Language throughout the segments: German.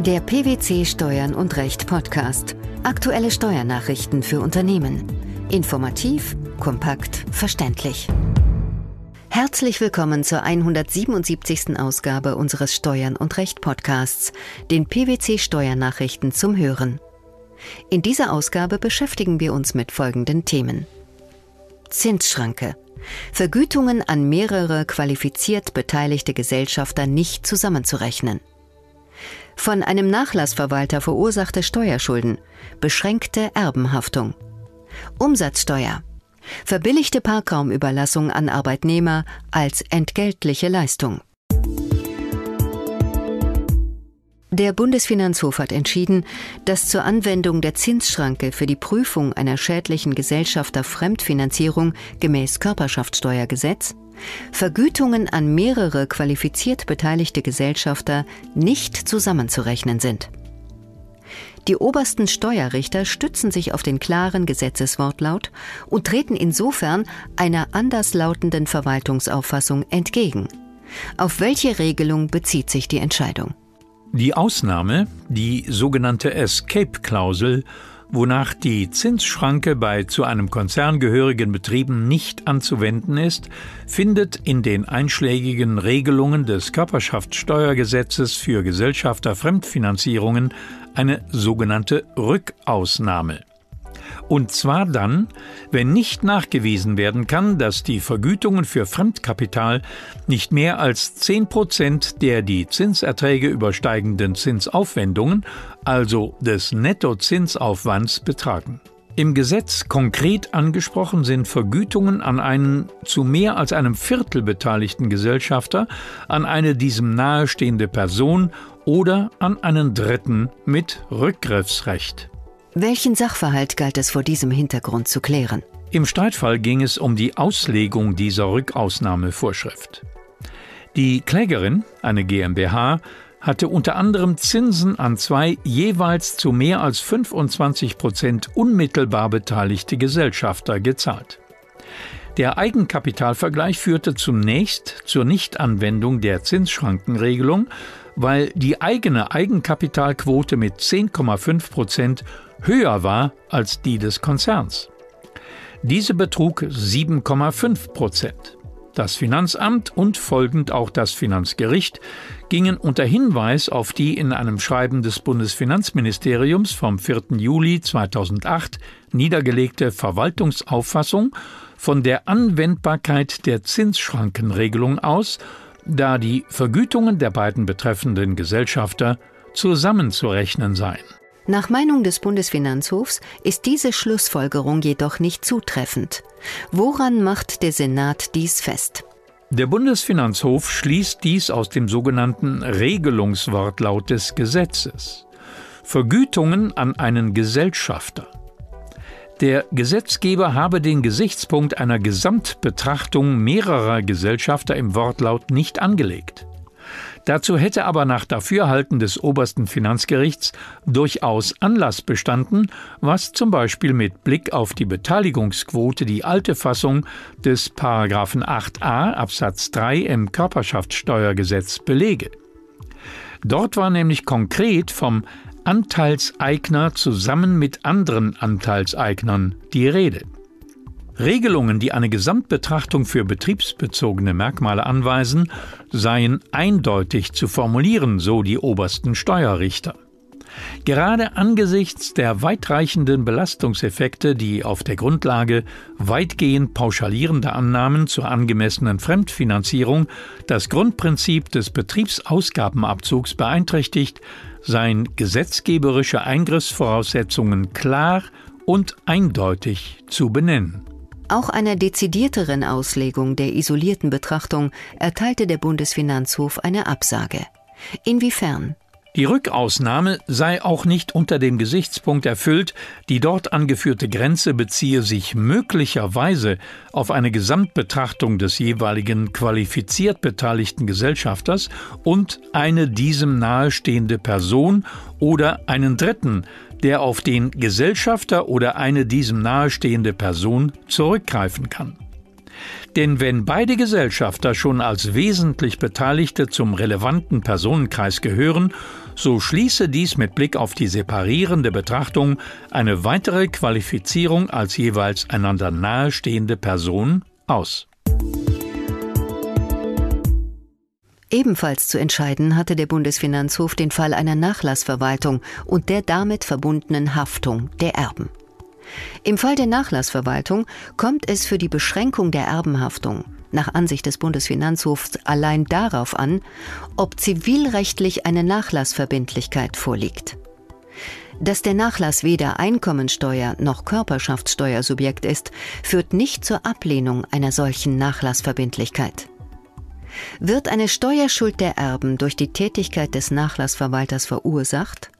Der PwC Steuern und Recht Podcast. Aktuelle Steuernachrichten für Unternehmen. Informativ, kompakt, verständlich. Herzlich willkommen zur 177. Ausgabe unseres Steuern und Recht Podcasts, den PwC Steuernachrichten zum Hören. In dieser Ausgabe beschäftigen wir uns mit folgenden Themen. Zinsschranke. Vergütungen an mehrere qualifiziert beteiligte Gesellschafter nicht zusammenzurechnen. Von einem Nachlassverwalter verursachte Steuerschulden, beschränkte Erbenhaftung. Umsatzsteuer. Verbilligte Parkraumüberlassung an Arbeitnehmer als entgeltliche Leistung. Der Bundesfinanzhof hat entschieden, dass zur Anwendung der Zinsschranke für die Prüfung einer schädlichen Gesellschafter Fremdfinanzierung gemäß Körperschaftssteuergesetz Vergütungen an mehrere qualifiziert beteiligte Gesellschafter nicht zusammenzurechnen sind. Die obersten Steuerrichter stützen sich auf den klaren Gesetzeswortlaut und treten insofern einer anderslautenden Verwaltungsauffassung entgegen. Auf welche Regelung bezieht sich die Entscheidung? Die Ausnahme, die sogenannte Escape-Klausel, wonach die Zinsschranke bei zu einem Konzern gehörigen Betrieben nicht anzuwenden ist, findet in den einschlägigen Regelungen des Körperschaftssteuergesetzes für Gesellschafter Fremdfinanzierungen eine sogenannte Rückausnahme. Und zwar dann, wenn nicht nachgewiesen werden kann, dass die Vergütungen für Fremdkapital nicht mehr als 10 Prozent der die Zinserträge übersteigenden Zinsaufwendungen, also des Nettozinsaufwands, betragen. Im Gesetz konkret angesprochen sind Vergütungen an einen zu mehr als einem Viertel beteiligten Gesellschafter, an eine diesem nahestehende Person oder an einen Dritten mit Rückgriffsrecht. Welchen Sachverhalt galt es vor diesem Hintergrund zu klären? Im Streitfall ging es um die Auslegung dieser Rückausnahmevorschrift. Die Klägerin, eine GmbH, hatte unter anderem Zinsen an zwei jeweils zu mehr als 25 Prozent unmittelbar beteiligte Gesellschafter gezahlt. Der Eigenkapitalvergleich führte zunächst zur Nichtanwendung der Zinsschrankenregelung, weil die eigene Eigenkapitalquote mit 10,5 Prozent höher war als die des Konzerns. Diese betrug 7,5 Prozent. Das Finanzamt und folgend auch das Finanzgericht gingen unter Hinweis auf die in einem Schreiben des Bundesfinanzministeriums vom 4. Juli 2008 niedergelegte Verwaltungsauffassung von der Anwendbarkeit der Zinsschrankenregelung aus, da die Vergütungen der beiden betreffenden Gesellschafter zusammenzurechnen seien. Nach Meinung des Bundesfinanzhofs ist diese Schlussfolgerung jedoch nicht zutreffend. Woran macht der Senat dies fest? Der Bundesfinanzhof schließt dies aus dem sogenannten Regelungswortlaut des Gesetzes. Vergütungen an einen Gesellschafter. Der Gesetzgeber habe den Gesichtspunkt einer Gesamtbetrachtung mehrerer Gesellschafter im Wortlaut nicht angelegt. Dazu hätte aber nach Dafürhalten des obersten Finanzgerichts durchaus Anlass bestanden, was zum Beispiel mit Blick auf die Beteiligungsquote die alte Fassung des Paragraphen 8a Absatz 3 im Körperschaftssteuergesetz belege. Dort war nämlich konkret vom Anteilseigner zusammen mit anderen Anteilseignern die Rede. Regelungen, die eine Gesamtbetrachtung für betriebsbezogene Merkmale anweisen, seien eindeutig zu formulieren, so die obersten Steuerrichter. Gerade angesichts der weitreichenden Belastungseffekte, die auf der Grundlage weitgehend pauschalierender Annahmen zur angemessenen Fremdfinanzierung das Grundprinzip des Betriebsausgabenabzugs beeinträchtigt, seien gesetzgeberische Eingriffsvoraussetzungen klar und eindeutig zu benennen. Auch einer dezidierteren Auslegung der isolierten Betrachtung erteilte der Bundesfinanzhof eine Absage. Inwiefern? Die Rückausnahme sei auch nicht unter dem Gesichtspunkt erfüllt, die dort angeführte Grenze beziehe sich möglicherweise auf eine Gesamtbetrachtung des jeweiligen qualifiziert beteiligten Gesellschafters und eine diesem nahestehende Person oder einen Dritten, der auf den Gesellschafter oder eine diesem nahestehende Person zurückgreifen kann. Denn wenn beide Gesellschafter schon als wesentlich Beteiligte zum relevanten Personenkreis gehören, so schließe dies mit Blick auf die separierende Betrachtung eine weitere Qualifizierung als jeweils einander nahestehende Person aus. Ebenfalls zu entscheiden hatte der Bundesfinanzhof den Fall einer Nachlassverwaltung und der damit verbundenen Haftung der Erben. Im Fall der Nachlassverwaltung kommt es für die Beschränkung der Erbenhaftung nach Ansicht des Bundesfinanzhofs allein darauf an, ob zivilrechtlich eine Nachlassverbindlichkeit vorliegt. Dass der Nachlass weder Einkommensteuer noch Körperschaftssteuersubjekt ist, führt nicht zur Ablehnung einer solchen Nachlassverbindlichkeit. Wird eine Steuerschuld der Erben durch die Tätigkeit des Nachlassverwalters verursacht,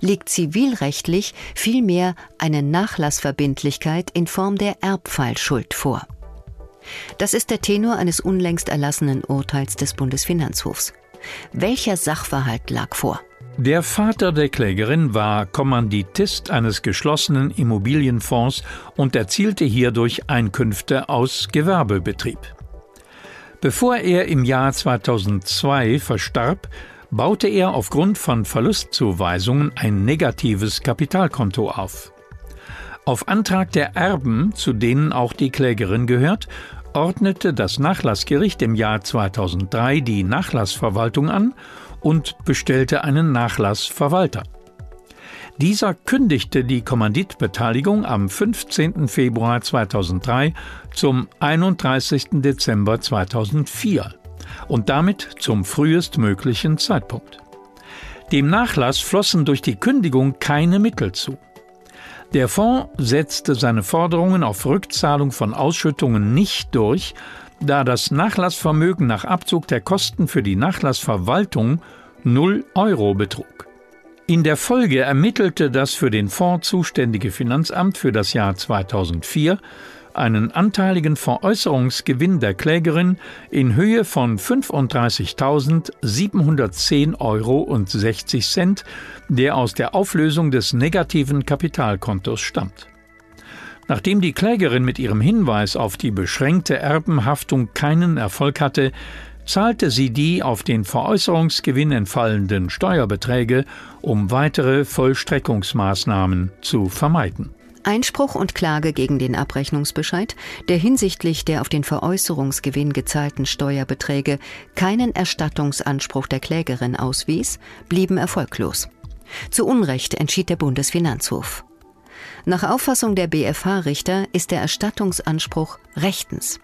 liegt zivilrechtlich vielmehr eine Nachlassverbindlichkeit in Form der Erbfallschuld vor. Das ist der Tenor eines unlängst erlassenen Urteils des Bundesfinanzhofs. Welcher Sachverhalt lag vor? Der Vater der Klägerin war Kommanditist eines geschlossenen Immobilienfonds und erzielte hierdurch Einkünfte aus Gewerbebetrieb. Bevor er im Jahr 2002 verstarb, baute er aufgrund von Verlustzuweisungen ein negatives Kapitalkonto auf. Auf Antrag der Erben, zu denen auch die Klägerin gehört, ordnete das Nachlassgericht im Jahr 2003 die Nachlassverwaltung an und bestellte einen Nachlassverwalter. Dieser kündigte die Kommanditbeteiligung am 15. Februar 2003 zum 31. Dezember 2004 und damit zum frühestmöglichen Zeitpunkt. Dem Nachlass flossen durch die Kündigung keine Mittel zu. Der Fonds setzte seine Forderungen auf Rückzahlung von Ausschüttungen nicht durch, da das Nachlassvermögen nach Abzug der Kosten für die Nachlassverwaltung 0 Euro betrug. In der Folge ermittelte das für den Fonds zuständige Finanzamt für das Jahr 2004 einen anteiligen Veräußerungsgewinn der Klägerin in Höhe von 35.710,60 Euro, der aus der Auflösung des negativen Kapitalkontos stammt. Nachdem die Klägerin mit ihrem Hinweis auf die beschränkte Erbenhaftung keinen Erfolg hatte, zahlte sie die auf den Veräußerungsgewinn entfallenden Steuerbeträge, um weitere Vollstreckungsmaßnahmen zu vermeiden. Einspruch und Klage gegen den Abrechnungsbescheid, der hinsichtlich der auf den Veräußerungsgewinn gezahlten Steuerbeträge keinen Erstattungsanspruch der Klägerin auswies, blieben erfolglos. Zu Unrecht entschied der Bundesfinanzhof. Nach Auffassung der BFH-Richter ist der Erstattungsanspruch rechtens.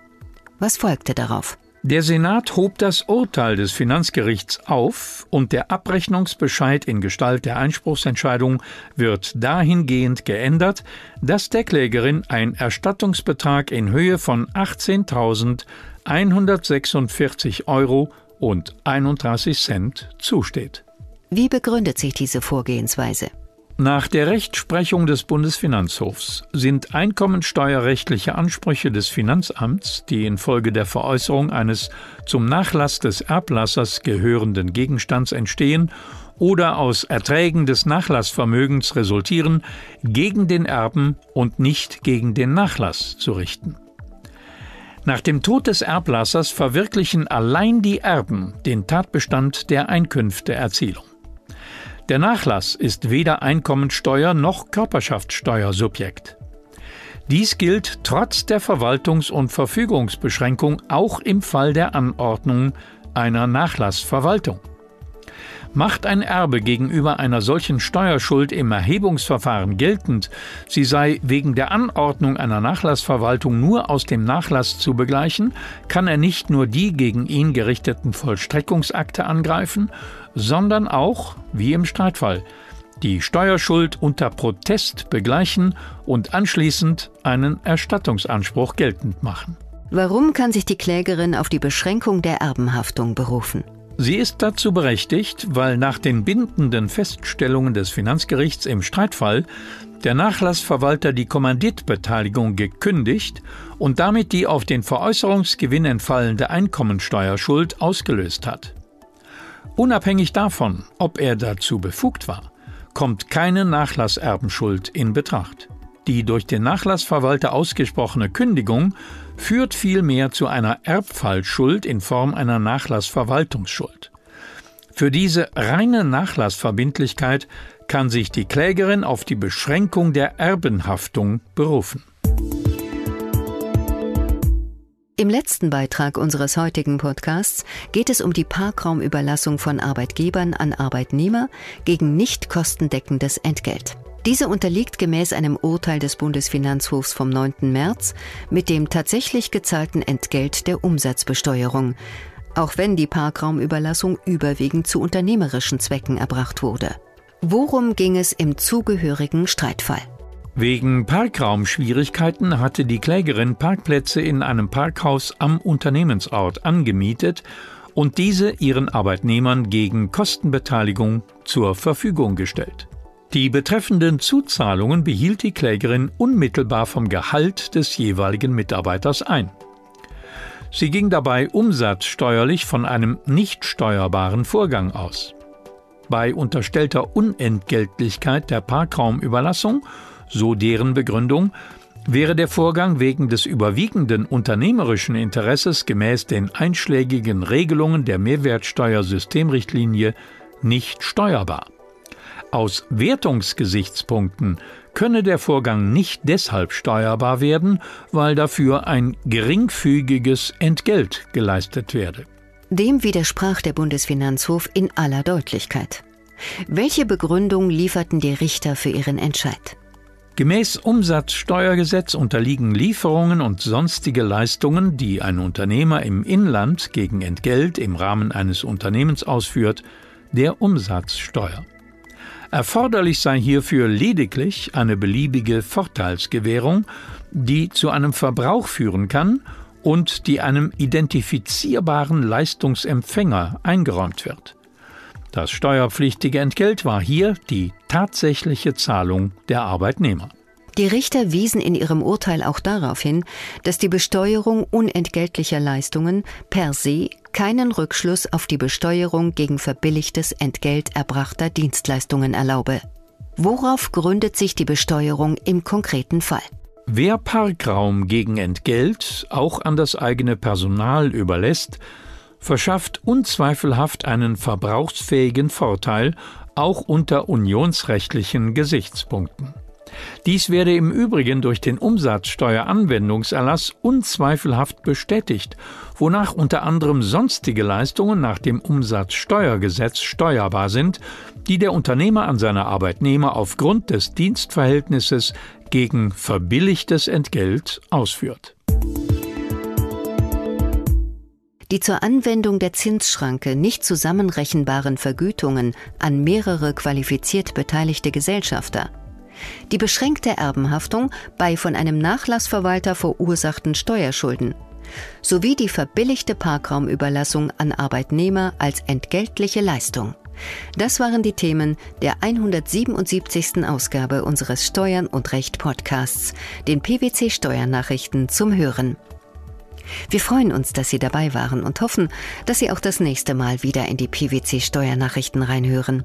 Was folgte darauf? Der Senat hob das Urteil des Finanzgerichts auf und der Abrechnungsbescheid in Gestalt der Einspruchsentscheidung wird dahingehend geändert, dass der Klägerin ein Erstattungsbetrag in Höhe von 18.146 Euro und 31 Cent zusteht. Wie begründet sich diese Vorgehensweise? Nach der Rechtsprechung des Bundesfinanzhofs sind einkommensteuerrechtliche Ansprüche des Finanzamts, die infolge der Veräußerung eines zum Nachlass des Erblassers gehörenden Gegenstands entstehen oder aus Erträgen des Nachlassvermögens resultieren, gegen den Erben und nicht gegen den Nachlass zu richten. Nach dem Tod des Erblassers verwirklichen allein die Erben den Tatbestand der Einkünfteerzielung. Der Nachlass ist weder Einkommensteuer noch Körperschaftssteuersubjekt. Dies gilt trotz der Verwaltungs- und Verfügungsbeschränkung auch im Fall der Anordnung einer Nachlassverwaltung. Macht ein Erbe gegenüber einer solchen Steuerschuld im Erhebungsverfahren geltend, sie sei wegen der Anordnung einer Nachlassverwaltung nur aus dem Nachlass zu begleichen, kann er nicht nur die gegen ihn gerichteten Vollstreckungsakte angreifen, sondern auch, wie im Streitfall, die Steuerschuld unter Protest begleichen und anschließend einen Erstattungsanspruch geltend machen. Warum kann sich die Klägerin auf die Beschränkung der Erbenhaftung berufen? Sie ist dazu berechtigt, weil nach den bindenden Feststellungen des Finanzgerichts im Streitfall der Nachlassverwalter die Kommanditbeteiligung gekündigt und damit die auf den Veräußerungsgewinn entfallende Einkommensteuerschuld ausgelöst hat. Unabhängig davon, ob er dazu befugt war, kommt keine Nachlasserbenschuld in Betracht. Die durch den Nachlassverwalter ausgesprochene Kündigung führt vielmehr zu einer Erbfallschuld in Form einer Nachlassverwaltungsschuld. Für diese reine Nachlassverbindlichkeit kann sich die Klägerin auf die Beschränkung der Erbenhaftung berufen. Im letzten Beitrag unseres heutigen Podcasts geht es um die Parkraumüberlassung von Arbeitgebern an Arbeitnehmer gegen nicht kostendeckendes Entgelt. Diese unterliegt gemäß einem Urteil des Bundesfinanzhofs vom 9. März mit dem tatsächlich gezahlten Entgelt der Umsatzbesteuerung, auch wenn die Parkraumüberlassung überwiegend zu unternehmerischen Zwecken erbracht wurde. Worum ging es im zugehörigen Streitfall? Wegen Parkraumschwierigkeiten hatte die Klägerin Parkplätze in einem Parkhaus am Unternehmensort angemietet und diese ihren Arbeitnehmern gegen Kostenbeteiligung zur Verfügung gestellt. Die betreffenden Zuzahlungen behielt die Klägerin unmittelbar vom Gehalt des jeweiligen Mitarbeiters ein. Sie ging dabei umsatzsteuerlich von einem nicht steuerbaren Vorgang aus. Bei unterstellter Unentgeltlichkeit der Parkraumüberlassung so deren Begründung, wäre der Vorgang wegen des überwiegenden unternehmerischen Interesses gemäß den einschlägigen Regelungen der Mehrwertsteuersystemrichtlinie nicht steuerbar. Aus Wertungsgesichtspunkten könne der Vorgang nicht deshalb steuerbar werden, weil dafür ein geringfügiges Entgelt geleistet werde. Dem widersprach der Bundesfinanzhof in aller Deutlichkeit. Welche Begründung lieferten die Richter für ihren Entscheid? Gemäß Umsatzsteuergesetz unterliegen Lieferungen und sonstige Leistungen, die ein Unternehmer im Inland gegen Entgelt im Rahmen eines Unternehmens ausführt, der Umsatzsteuer. Erforderlich sei hierfür lediglich eine beliebige Vorteilsgewährung, die zu einem Verbrauch führen kann und die einem identifizierbaren Leistungsempfänger eingeräumt wird. Das steuerpflichtige Entgelt war hier die tatsächliche Zahlung der Arbeitnehmer. Die Richter wiesen in ihrem Urteil auch darauf hin, dass die Besteuerung unentgeltlicher Leistungen per se keinen Rückschluss auf die Besteuerung gegen verbilligtes Entgelt erbrachter Dienstleistungen erlaube. Worauf gründet sich die Besteuerung im konkreten Fall? Wer Parkraum gegen Entgelt auch an das eigene Personal überlässt, verschafft unzweifelhaft einen verbrauchsfähigen Vorteil auch unter unionsrechtlichen Gesichtspunkten. Dies werde im Übrigen durch den Umsatzsteueranwendungserlass unzweifelhaft bestätigt, wonach unter anderem sonstige Leistungen nach dem Umsatzsteuergesetz steuerbar sind, die der Unternehmer an seine Arbeitnehmer aufgrund des Dienstverhältnisses gegen verbilligtes Entgelt ausführt. die zur Anwendung der Zinsschranke nicht zusammenrechenbaren Vergütungen an mehrere qualifiziert beteiligte Gesellschafter, die beschränkte Erbenhaftung bei von einem Nachlassverwalter verursachten Steuerschulden sowie die verbilligte Parkraumüberlassung an Arbeitnehmer als entgeltliche Leistung. Das waren die Themen der 177. Ausgabe unseres Steuern und Recht Podcasts, den PwC Steuernachrichten zum Hören. Wir freuen uns, dass Sie dabei waren und hoffen, dass Sie auch das nächste Mal wieder in die PwC Steuernachrichten reinhören.